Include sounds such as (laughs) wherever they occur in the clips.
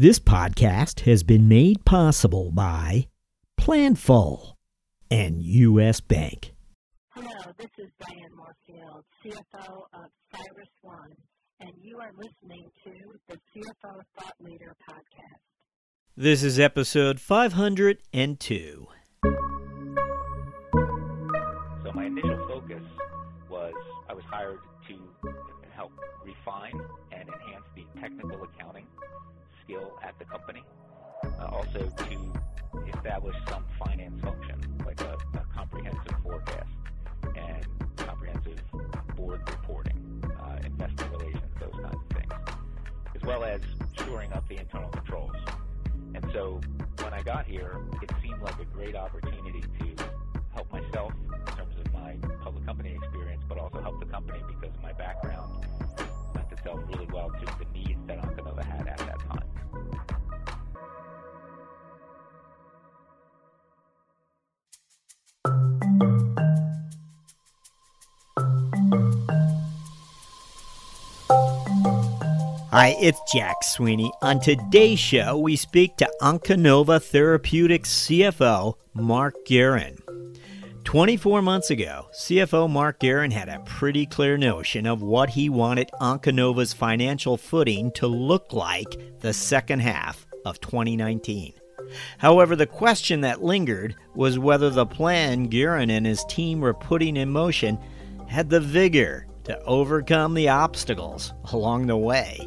This podcast has been made possible by Planful and U.S. Bank. Hello, this is Diane Morefield, CFO of Cyrus One, and you are listening to the CFO Thought Leader podcast. This is episode 502. So my initial focus was I was hired to help refine and enhance the technical accounting skill at the company. Uh, also to establish some finance function, like a, a comprehensive forecast and comprehensive board reporting, uh, investor relations, those kinds of things, as well as shoring up the internal controls. And so when I got here, it seemed like a great opportunity to help myself in terms of my public company experience, but also help the company because my background lent itself really well to the needs that Onconova Hi, it's Jack Sweeney. On today's show, we speak to Onconova Therapeutics CFO Mark Guerin. 24 months ago, CFO Mark Guerin had a pretty clear notion of what he wanted Onconova's financial footing to look like the second half of 2019. However, the question that lingered was whether the plan Guerin and his team were putting in motion had the vigor to overcome the obstacles along the way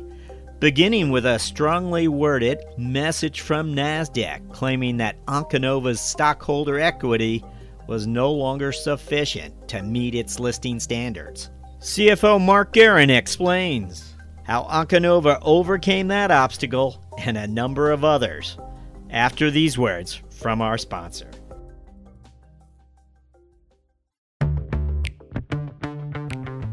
beginning with a strongly worded message from NASDAQ claiming that Onconova's stockholder equity was no longer sufficient to meet its listing standards. CFO Mark Guerin explains how Onconova overcame that obstacle and a number of others after these words from our sponsor.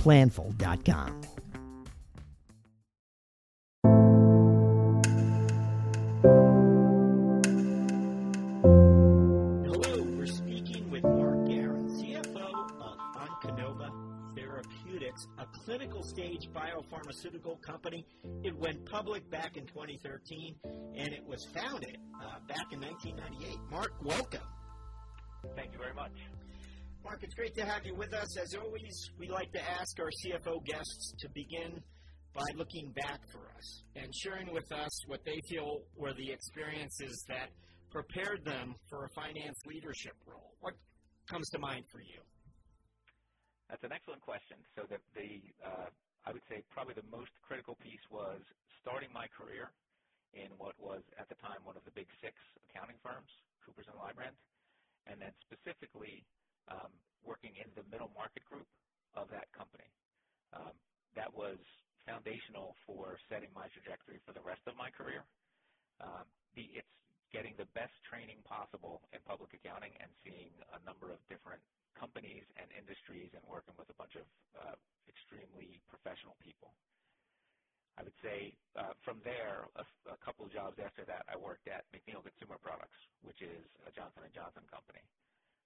planful.com. Hello, we're speaking with Mark Guerin, CFO of Onconova Therapeutics, a clinical stage biopharmaceutical company. It went public back in 2013 and it was founded uh, back in 1998. Mark, welcome. Thank you very much. Mark, it's great to have you with us. As always, we like to ask our CFO guests to begin by looking back for us and sharing with us what they feel were the experiences that prepared them for a finance leadership role. What comes to mind for you? That's an excellent question. So the, the uh, I would say probably the most critical piece was starting my career in what was at the time one of the big six accounting firms, Coopers and Lybrand, and then specifically um, working in the middle market group of that company. Um, that was foundational for setting my trajectory for the rest of my career. Um, the, it's getting the best training possible in public accounting and seeing a number of different companies and industries and working with a bunch of uh, extremely professional people. I would say uh, from there, a, a couple of jobs after that, I worked at McNeil Consumer Products, which is a Johnson & Johnson company.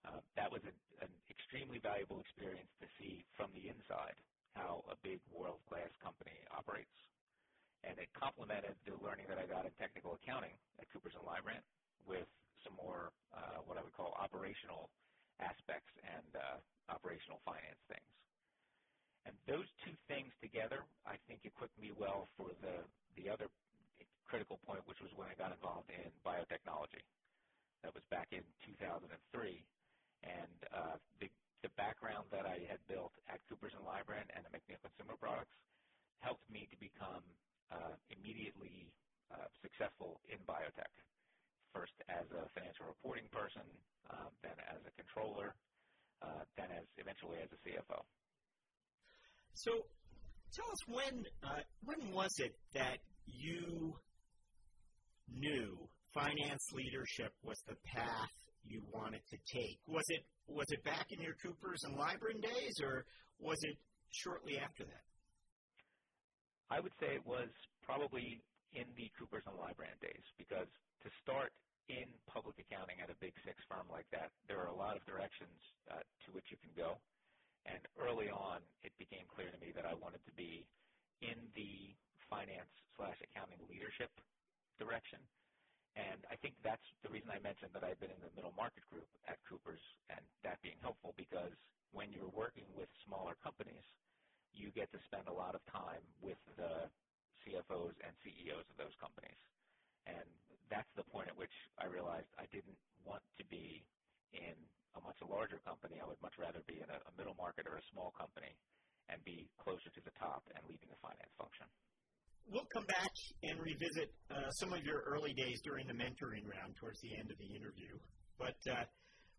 Um, that was an extremely valuable experience to see from the inside how a big world-class company operates. and It complemented the learning that I got in technical accounting at Coopers & Lybrand with some more, uh, what I would call operational aspects and uh, operational finance things. And Those two things together, I think equipped me well for the the other critical point, which was when I got involved in biotechnology. That was back in 2003 and uh, the background that I had built at Coopers & Lybrand and at McNeil Consumer Products helped me to become uh, immediately uh, successful in biotech, first as a financial reporting person, um, then as a controller, then as eventually as a CFO. So, Tell us when when was it that you knew finance leadership was the path you wanted to take? Was it was it back in your Coopers and Lybrand days, or was it shortly after that? I would say it was probably in the Coopers and Lybrand days because to start in public accounting at a big six firm like that, there are a lot of directions uh, to which you can go. And early on, it became clear to me that I wanted to be in the finance slash accounting leadership direction. And I think that's the reason I mentioned that I've been in the middle market group at Coopers and that being helpful because when you're working with smaller companies, you get to spend a lot of time with the CFOs and CEOs of those companies. And that's the point at which I realized I didn't want to be in a much larger company. I would much rather be in a, middle market or a small company and be closer to the top and leading the finance function. We'll come back and revisit uh, some of your early days during the mentoring round towards the end of the interview. But uh,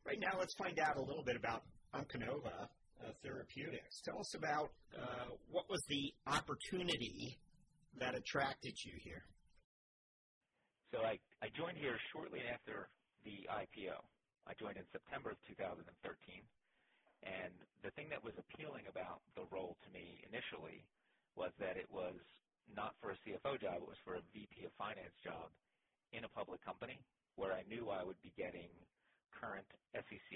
right now, let's find out a little bit about Onconova uh, Therapeutics. Tell us about uh, what was the opportunity that attracted you here. So I, I joined here shortly after the IPO. I joined in September of 2013. And the thing that was appealing about the role to me initially was that it was not for a CFO job, it was for a VP of finance job in a public company where I knew I would be getting current SEC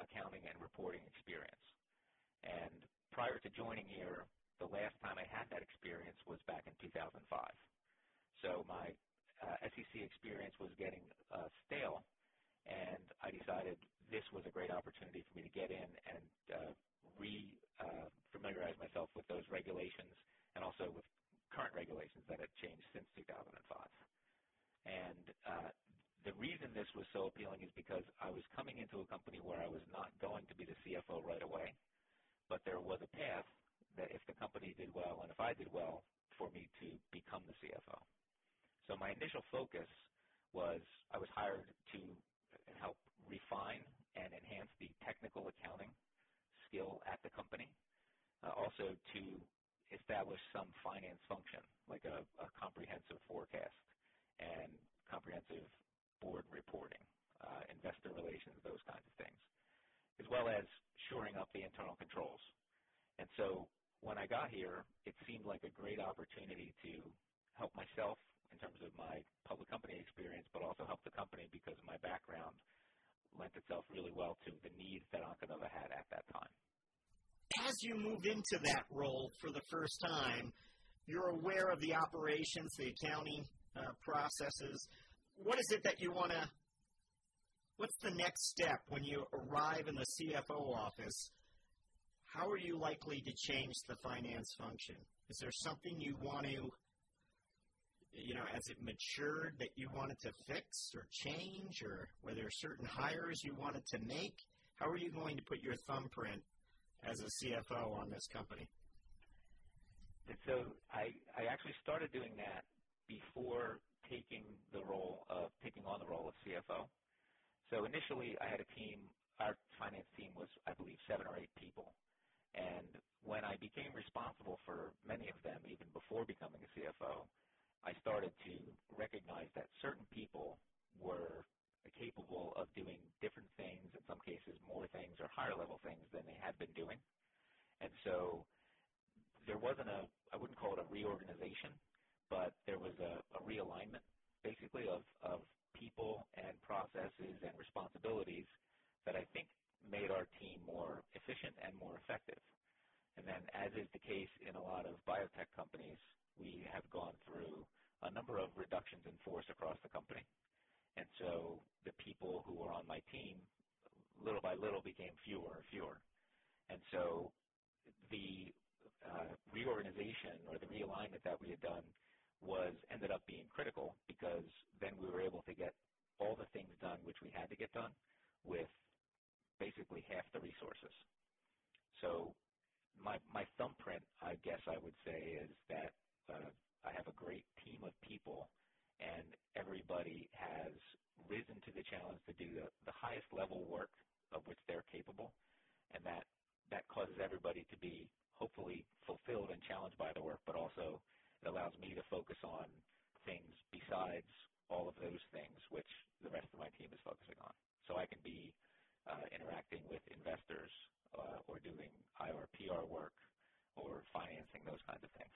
accounting and reporting experience. And prior to joining here, the last time I had that experience was back in 2005. So my uh, SEC experience was getting uh, stale, and I decided this was a great opportunity for me to get in and uh, re-familiarize uh, myself with those regulations and also with regulations that had changed since 2005. And uh, the reason this was so appealing is because I was coming into a company where I was not going to be the CFO right away, but there was a path that if the company did well and if I did well, for me to become the CFO. So my initial focus was I was hired to help refine and enhance the technical accounting skill at the company, uh, also to establish some finance function, like a, a comprehensive forecast and comprehensive board reporting, uh, investor relations, those kinds of things, as well as shoring up the internal controls. And so when I got here, it seemed like a great opportunity to help myself in terms of my public company experience, but also help the company because my background lent itself really well to the needs that Onconova had at that time as you move into that role for the first time, you're aware of the operations, the accounting uh, processes. What is it that you want to? What's the next step when you arrive in the CFO office? How are you likely to change the finance function? Is there something you want to, you know, as it matured that you wanted to fix or change, or were there certain hires you wanted to make? How are you going to put your thumbprint as a CFO on this company? And so I, I actually started doing that before taking the role of taking on the role of CFO. So initially, I had a team. Our finance team was, I believe, seven or eight people. And when I became responsible for many of them, even before becoming a CFO, I started to recognize that certain people were capable of doing different things, in some cases more things or higher level things than they had been doing. And so there wasn't a, I wouldn't call it a reorganization, but there was a, a realignment basically of, of people and processes and responsibilities that I think made our team more efficient and more effective. And then as is the case in a lot of biotech companies, we have gone through a number of reductions in force across the company. And so the people who were on my team, little by little, became fewer and fewer. And so the uh, reorganization or the realignment that we had done was ended up being critical because then we were able to get all the things done which we had to get done with basically half the resources. So my my thumbprint, I guess I would say, is that uh, I have a great team of people and everybody has risen to the challenge to do the, the highest level work of which they're capable, and that that causes everybody to be hopefully fulfilled and challenged by the work, but also it allows me to focus on things besides all of those things which the rest of my team is focusing on. So I can be uh, interacting with investors uh, or doing IR PR work or financing those kinds of things.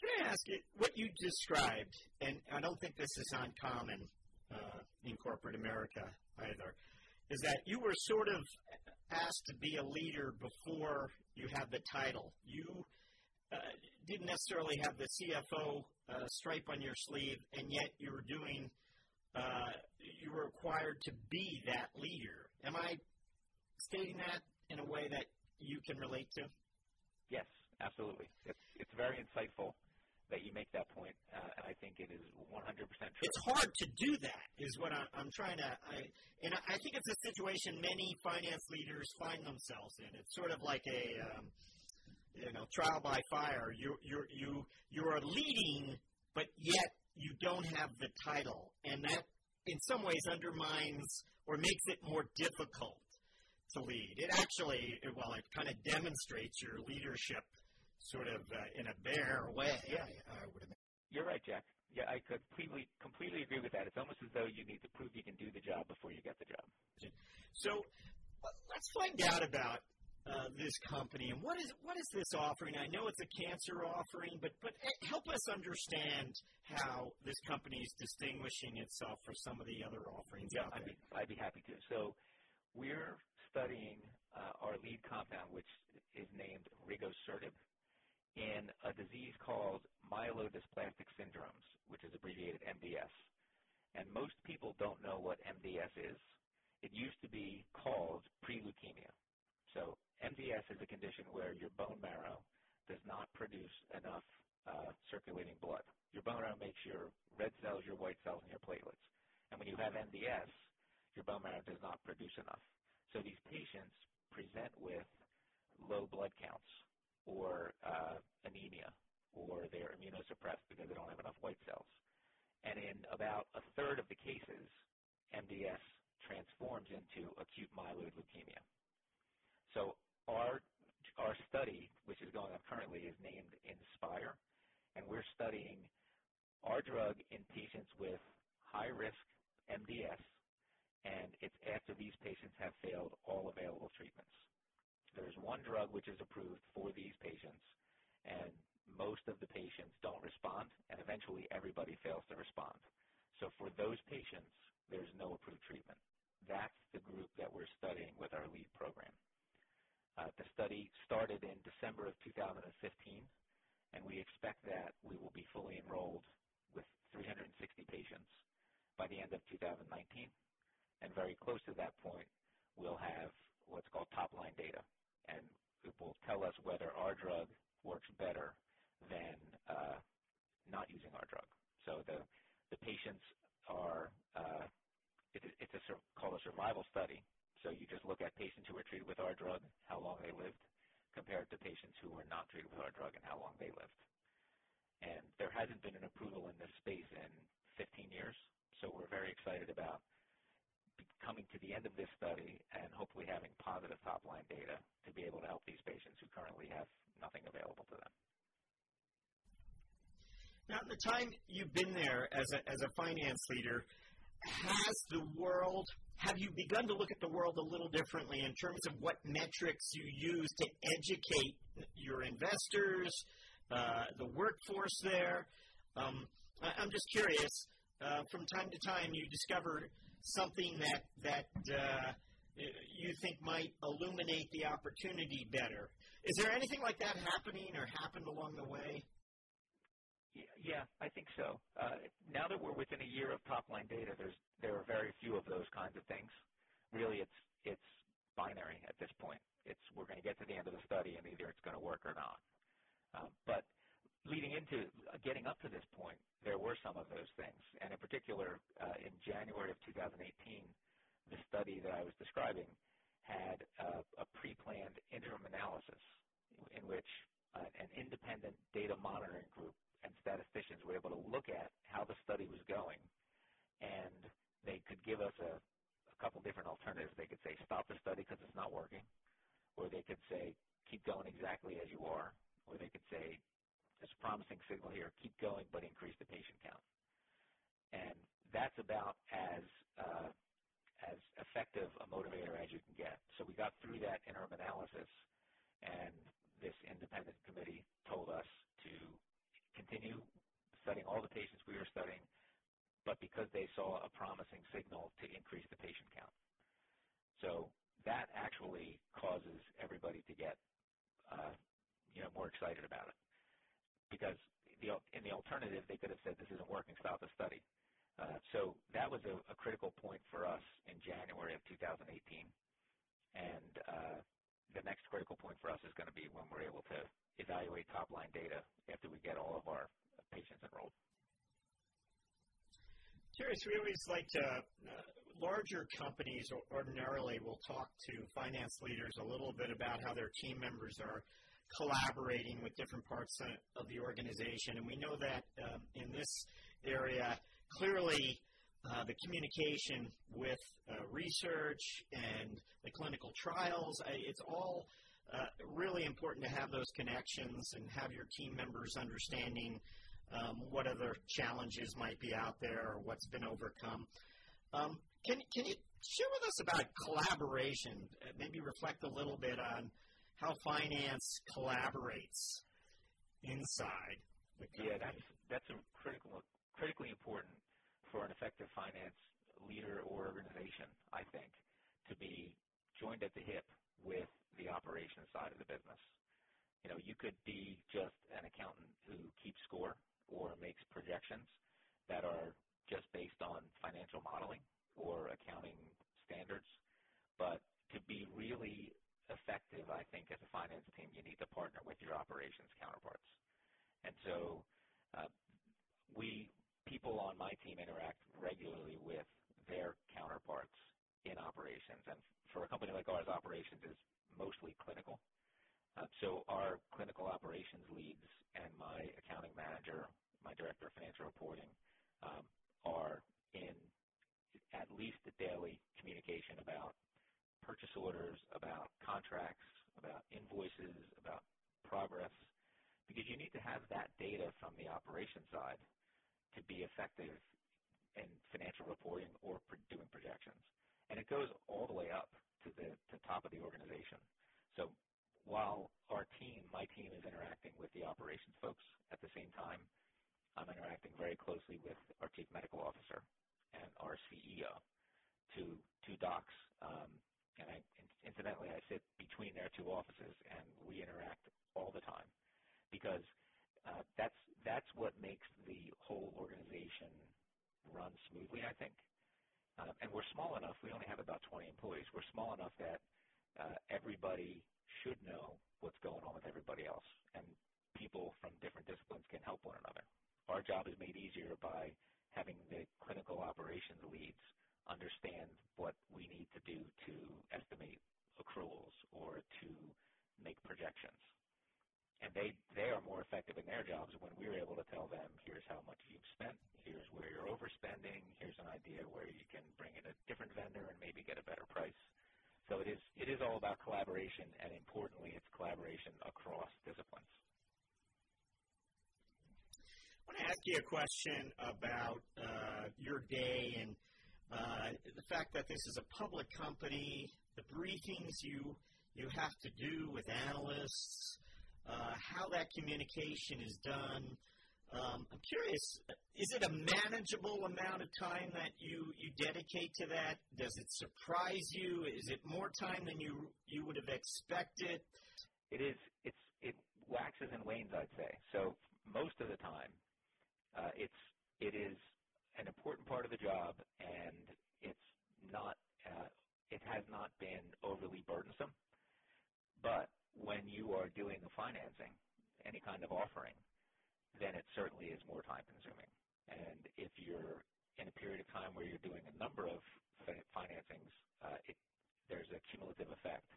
Can I ask you what you described, and I don't think this is uncommon uh, in corporate America either, is that you were sort of asked to be a leader before you had the title. You uh, didn't necessarily have the CFO uh, stripe on your sleeve, and yet you were doing, uh, you were required to be that leader. Am I stating that in a way that you can relate to? Yes, absolutely. It's, it's very insightful that you make that point, uh, and I think it is 100% true. It's hard to do that, is what I, I'm trying to. I, and I think it's a situation many finance leaders find themselves in. It's sort of like a, um, you know, trial by fire. You you you you are leading, but yet you don't have the title, and that in some ways undermines or makes it more difficult to lead. It actually, well, it kind of demonstrates your leadership sort of uh, in a bare way. Yeah, I, would imagine. You're right, Jack. Yeah, I completely completely agree with that. It's almost as though you need to prove you can do the job before you get the job. So uh, let's find out about uh, this company and what is what is this offering? I know it's a cancer offering, but but eh, help us understand how this company is distinguishing itself from some of the other offerings. Yeah, I'd be, I'd be happy to. So we're studying uh, our lead compound, which is named rigosertib in a disease called myelodysplastic syndromes, which is abbreviated MDS. And most people don't know what MDS is. It used to be called pre-leukemia. So MDS is a condition where your bone marrow does not produce enough uh, circulating blood. Your bone marrow makes your red cells, your white cells, and your platelets. And when you have MDS, your bone marrow does not produce enough. So these patients present with low blood counts or uh, anemia, or they're immunosuppressed because they don't have enough white cells. And in about a third of the cases, MDS transforms into acute myeloid leukemia. So our our study, which is going on currently, is named INSPIRE, and we're studying our drug in patients with high risk MDS, and it's after these patients have failed all available treatments. There's one drug which is approved for these patients, and most of the patients don't respond, and eventually everybody fails to respond. So for those patients, there's no approved treatment. That's the group that we're studying with our lead program. Uh, the study started in December of 2015, and we expect that we will be fully enrolled with 360 patients by the end of 2019. And very close to that point, we'll have what's called top-line and it will tell us whether our drug works better than uh, not using our drug. So the the patients are uh, it, it's a called a survival study. So you just look at patients who were treated with our drug, how long they lived, compared to patients who were not treated with our drug and how long they lived. And there hasn't been an approval in this space in 15 years, so we're very excited about coming to the end of this study and hopefully having positive top-line data to be able to help these patients who currently have nothing available to them. Now, in the time you've been there as a, finance leader, has the world, have you begun to look at the world a little differently in terms of what metrics you use to educate your investors, uh, the workforce there? Um, I, am just curious. Uh, from time to time, you discover something that that uh, you think might illuminate the opportunity better. Is there anything like that happening or happened along the way? Yeah, I think so. Uh, now that we're within a year of top-line data, there's there are very few of those kinds of things. Really, it's it's binary at this point. It's we're going to get to the end of the study, and either it's going to work or not. Um, but leading into getting up to this point, there were some of those things. And in particular, uh, in January of 2018, the study that I was describing had uh, a pre-planned interim analysis in which uh, an independent data monitoring group and statisticians were able to look at how the study was going, and they could give us a, a couple different alternatives. They could say, stop the study because it's not working, or they could say, keep going exactly as you are, or they could say, there's a promising signal here, keep going, but increase the patient count. And that's about as uh, as effective a motivator as you can get. So we got through that interim analysis, and this independent committee told us to continue studying all the patients we were studying, but because they saw a promising signal to increase the patient count. So that actually causes everybody to get uh, you know more excited about it because in the alternative they could have said this isn't working, stop the study. Uh, so that was a, a, critical point for us in January of 2018. And uh, the next critical point for us is going to be when we're able to evaluate top-line data after we get all of our patients enrolled. Curious, we always like to, uh, larger companies ordinarily will talk to finance leaders a little bit about how their team members are collaborating with different parts of the organization. And we know that um, in this area, clearly uh, the communication with uh, research and the clinical trials, it's all uh, really important to have those connections and have your team members understanding um, what other challenges might be out there or what's been overcome. Um, can, can you share with us about collaboration? Uh, maybe reflect a little bit on how finance collaborates inside the company. Yeah, that's, that's a critical critically important for an effective finance leader or organization, I think, to be joined at the hip with the operations side of the business. You know, you could be just an accountant who keeps score or makes projections that are just based on financial modeling or accounting standards. But to be really effective, I think, as a finance team, you need to partner with your operations counterparts. And so uh, we people on my team interact regularly with their counterparts in operations. And for a company like ours, operations is mostly clinical. Uh, so our clinical operations leads and my accounting manager, my director of financial reporting, um, are in at least a daily communication about purchase orders, about contracts, about invoices, about progress, because you need to have that data from the operations side to be effective in financial reporting or doing projections. And it goes all the way up to the to top of the organization. So while our team, my team is interacting with the operations folks at the same time, I'm interacting very closely with our chief medical officer and our CEO, two two docs. Um, and I, incidentally, I sit between their two offices, and we interact all the time because uh, that's that's what makes the whole organization run smoothly, I think. Uh, and we're small enough. We only have about 20 employees. We're small enough that uh, everybody should know what's going on with everybody else, and people from different disciplines can help one another. Our job is made easier by having the clinical operations leads understand what we need to do to estimate accruals or to make projections and they they are more effective in their jobs when we're able to tell them here's how much you've spent, here's where you're overspending, here's an idea where you can bring in a different vendor and maybe get a better price. So it is it is all about collaboration, and importantly, it's collaboration across disciplines. I want to ask you a question about uh, your day and uh, the fact that this is a public company, the briefings you you have to do with analysts, uh, how that communication is done. Um, I'm curious, is it a manageable amount of time that you, you dedicate to that? Does it surprise you? Is it more time than you you would have expected? It is. It's it waxes and wanes, I'd say. So most of the time, uh, it's it is an important part of the job, and it's not. Uh, it has not been overly burdensome, but when you are doing the financing, any kind of offering, then it certainly is more time consuming. And if you're in a period of time where you're doing a number of financings, uh, it, there's a cumulative effect.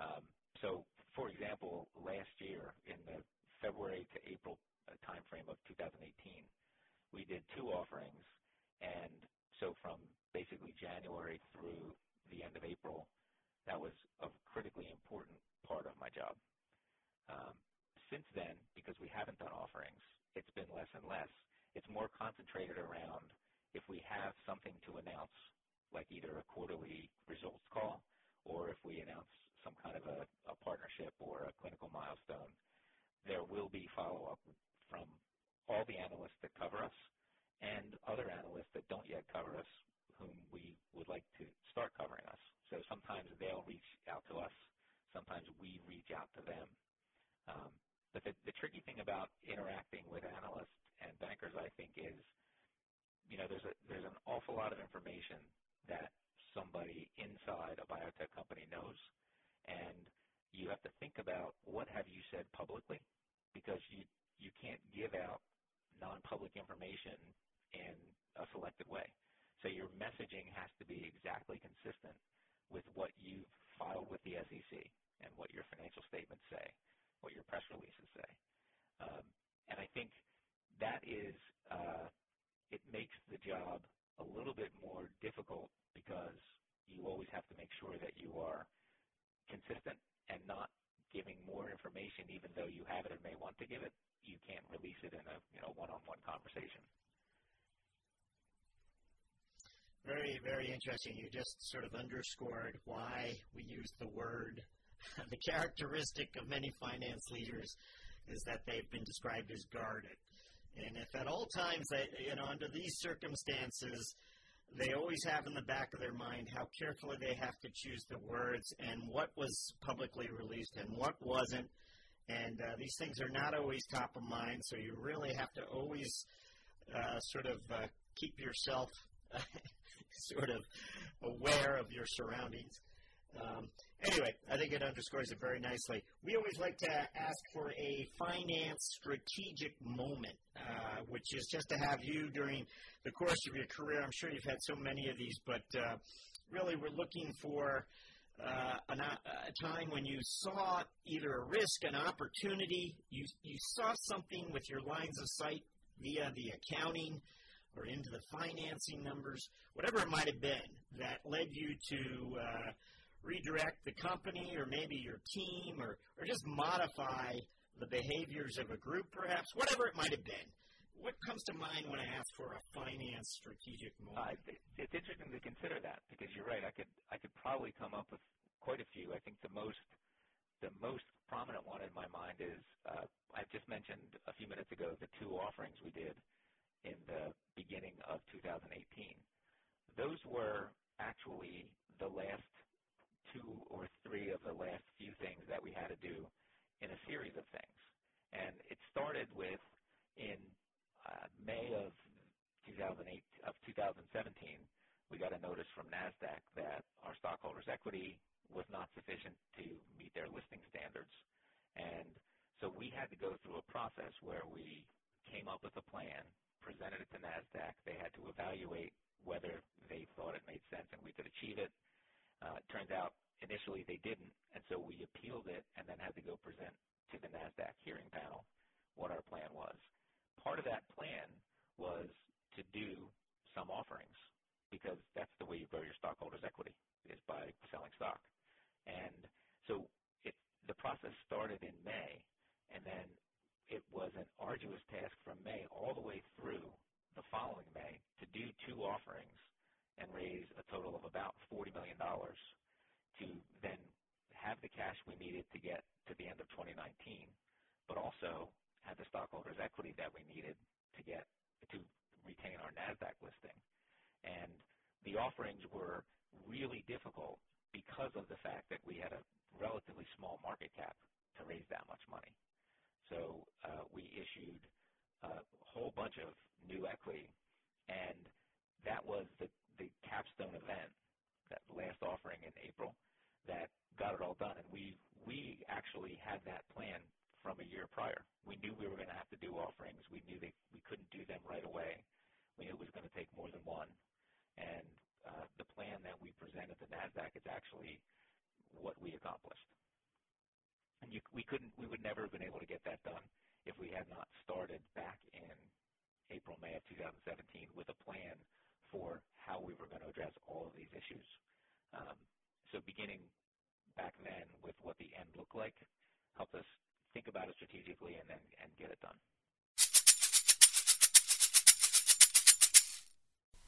Um, so, for example, last year in the February to April uh, timeframe of 2018, we did two offerings, and so from basically January through the end of April, that was a critically important part of my job. Um, since then, because we haven't done offerings, it's been less and less. It's more concentrated around if we have something to announce, like either a quarterly results call or if we announce some kind of a, a partnership or a clinical milestone, there will be follow-up from all the analysts that cover us and other analysts that don't yet cover us whom we would like to start covering us. So sometimes they'll reach out to us. Sometimes we reach out to them. Um, but the, tricky thing about interacting with analysts and bankers, I think, is you know there's there's an awful lot of information that somebody inside a biotech company knows, and you have to think about what have you said publicly, because you you can't give out non-public information in a selected way. So your messaging has to be exactly consistent with what you've filed with the SEC and what your financial statements say, what your press releases say. Um, and I think that is, uh, it makes the job a little bit more difficult because you always have to make sure that you are consistent and not giving more information even though you have it and may want to give it. You can't release it in a you know one-on-one conversation. Very, very interesting. You just sort of underscored why we use the word. (laughs) the characteristic of many finance leaders is that they've been described as guarded. And if at all times, you know, under these circumstances, they always have in the back of their mind how carefully they have to choose the words and what was publicly released and what wasn't. And uh, these things are not always top of mind, so you really have to always uh, sort of uh, keep yourself (laughs) sort of aware of your surroundings. Um, anyway, I think it underscores it very nicely. We always like to ask for a finance strategic moment, uh, which is just to have you during the course of your career. I'm sure you've had so many of these, but uh, really we're looking for uh, an, a time when you saw either a risk, an opportunity, you, you saw something with your lines of sight via the accounting or into the financing numbers, whatever it might have been that led you to uh, redirect the company or maybe your team or, or just modify the behaviors of a group, perhaps, whatever it might have been. What comes to mind when I ask for a finance strategic moment? Uh, it's interesting to consider that because you're right. I could I could probably come up with quite a few. I think the most the most prominent one in my mind is uh, I just mentioned a few minutes ago the two offerings we did in the beginning of 2018. Those were actually the last two or three of the last few things that we had to do in a series of things. And it started with in uh, May of 2008 of 2017, we got a notice from Nasdaq that our stockholders' equity was not sufficient to meet their listing standards, and so we had to go through a process where we came up with a plan presented it to NASDAQ. They had to evaluate whether they thought it made sense and we could achieve it. Uh, it turns out initially they didn't, and so we appealed it and then had to go present to the NASDAQ hearing panel what our plan was. Part of that plan was to do some offerings because that's the way you grow your stockholders' equity is by selling stock. And so it, the process started in May, and then it was an arduous task from May all the way through the following May to do two offerings and raise a total of about $40 million to then have the cash we needed to get to the end of 2019, but also have the stockholders' equity that we needed to get to retain our NASDAQ listing. And the offerings were really difficult because of the fact that we had a relatively small market cap to raise that much money. So uh, we issued a whole bunch of new equity, and that was the, the capstone event, that last offering in April, that got it all done. And we we actually had that plan from a year prior. We knew we were going to have to do offerings. We knew they, we couldn't do them right away. We knew it was going to take more than one. And uh, the plan that we presented to NASDAQ is actually what we accomplished and you, we couldn't, we would never have been able to get that done if we had not started back in April, May of 2017 with a plan for how we were going to address all of these issues. Um, so beginning back then with what the end looked like helped us think about it strategically and then and get it done.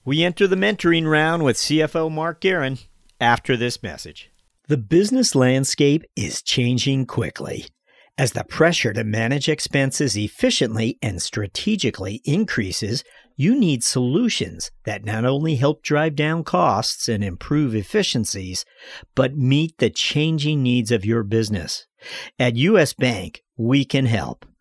We enter the mentoring round with CFO Mark Guerin after this message. The business landscape is changing quickly. As the pressure to manage expenses efficiently and strategically increases, you need solutions that not only help drive down costs and improve efficiencies, but meet the changing needs of your business. At US Bank, we can help.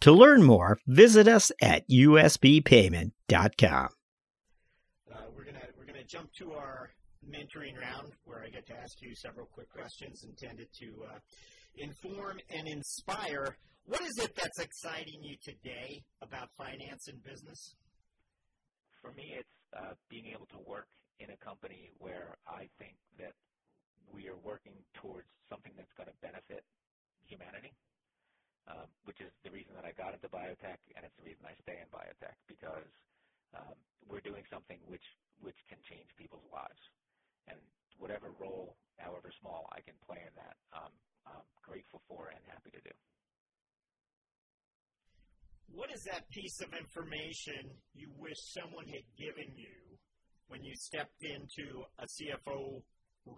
To learn more, visit us at usbpayment.com. Uh, we're gonna we're gonna jump to our mentoring round where I get to ask you several quick questions intended to uh, inform and inspire. What is it that's exciting you today about finance and business? For me, it's uh, being able to work in a company where I think that we are working towards something that's going to benefit humanity um, which is the reason that I got into biotech, and it's the reason I stay in biotech because um, we're doing something which which can change people's lives, and whatever role, however small, I can play in that, um, I'm grateful for and happy to do. What is that piece of information you wish someone had given you when you stepped into a CFO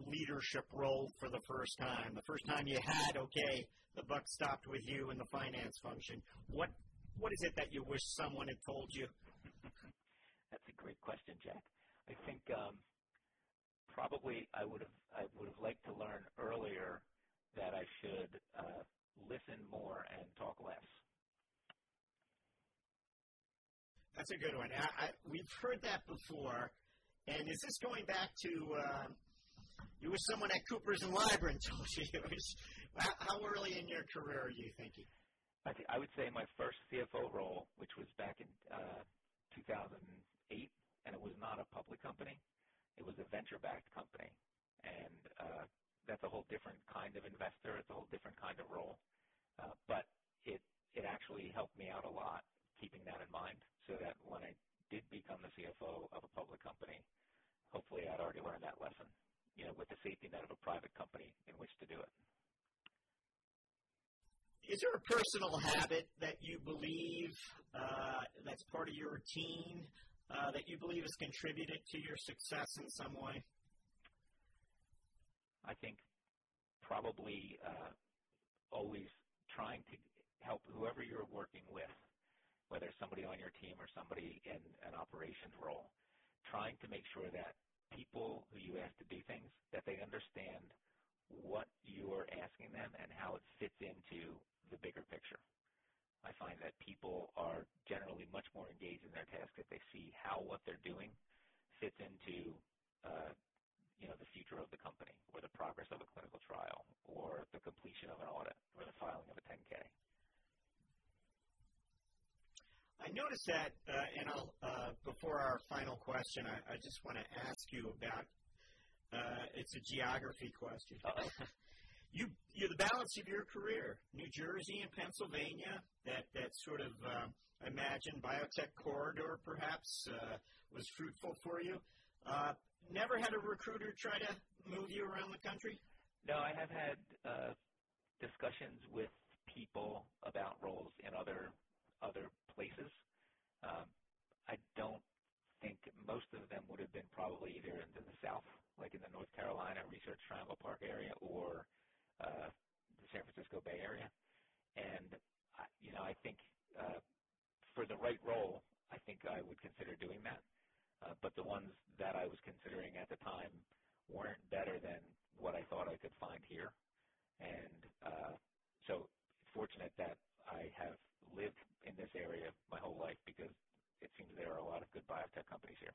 leadership role for the first time? The first time you had, okay, the buck stopped with you in the finance function. What what is it that you wish someone had told you? (laughs) That's a great question, Jack. I think um, probably I would have I would have liked to learn earlier that I should uh, listen more and talk less. That's a good one. I, I, we've heard that before. And is this going back to uh, you wish someone at Coopers and Lybrand told (laughs) you? How early in your career are you thinking? I, th- I would say my first CFO role, which was back in uh, 2008, and it was not a public company. It was a venture-backed company, and uh, that's a whole different kind of investor. It's a whole different kind of role, uh, but it it actually helped me out a lot keeping that in mind, so that when I did become the CFO of a public company, hopefully I'd already learned that lesson, you know, with the safety net of a private company in which to do it is there a personal habit that you believe uh, that's part of your routine uh, that you believe has contributed to your success in some way? I think probably uh, always trying to help whoever you're working with, whether somebody on your team or somebody in an operations role, trying to make sure that people who you ask to do things, that they understand what you're asking them and how it fits into the bigger picture. I find that people are generally much more engaged in their task if they see how what they're doing fits into uh, you know the future of the company or the progress of a clinical trial or the completion of an audit or the filing of a 10K. I noticed that, uh, and I'll, uh, before our final question, I, I just want to ask you about. Uh, it's a geography question. (laughs) you you're the balance of your career, New Jersey and Pennsylvania, that that sort of uh, imagine biotech corridor perhaps uh, was fruitful for you. Uh, never had a recruiter try to move you around the country. No, I have had uh, discussions with people about roles in other other places. Um, I don't think most of them would have been probably either in the South, like in the North Carolina Research Triangle Park area, or uh, the San Francisco Bay Area. And, you know, I think uh, for the right role, I think I would consider doing that. Uh, but the ones that I was considering at the time weren't better than what I thought I could find here. And uh, so fortunate that I have lived in this area my whole life because it seems there are a lot of good biotech companies here.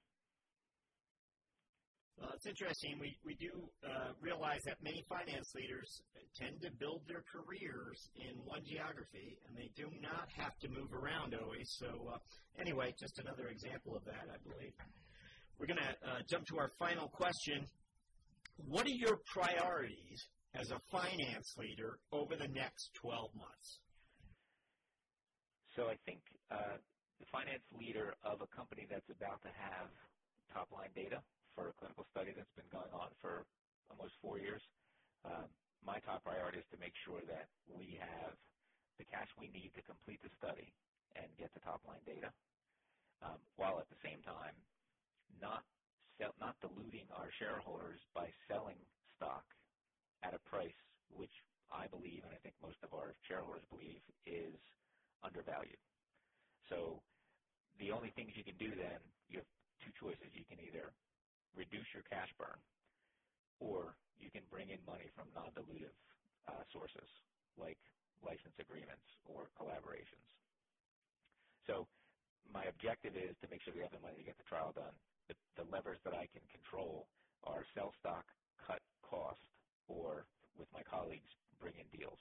Well, it's interesting. We, we do uh, realize that many finance leaders tend to build their careers in one geography, and they do not have to move around always. So, uh, anyway, just another example of that, I believe. We're going to uh, jump to our final question. What are your priorities as a finance leader over the next 12 months? So, I think uh, the finance leader of a company that's about to have top line data for a clinical study that's been going on for almost four years. Um, my top priority is to make sure that we have the cash we need to complete the study and get the top-line data, um, while at the same time not not diluting our shareholders by selling stock at a price which I believe, and I think most of our shareholders believe, is undervalued. So the only things you can do then, you have two choices. You can either reduce your cash burn, or you can bring in money from non-dilutive uh, sources like license agreements or collaborations. So my objective is to make sure we have the money to get the trial done. The, the levers that I can control are sell stock, cut cost, or with my colleagues, bring in deals.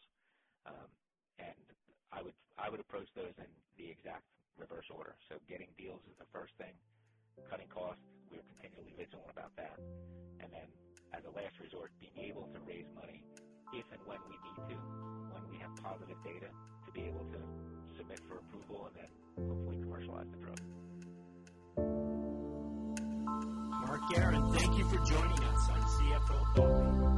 Um, and I would I would approach those in the exact reverse order. So getting deals is the first thing, cutting costs we're continually vigilant about that. And then, as a last resort, being able to raise money if and when we need to, when we have positive data, to be able to submit for approval and then hopefully commercialize the drug. Mark Guerin, thank you for joining us on CFO Thought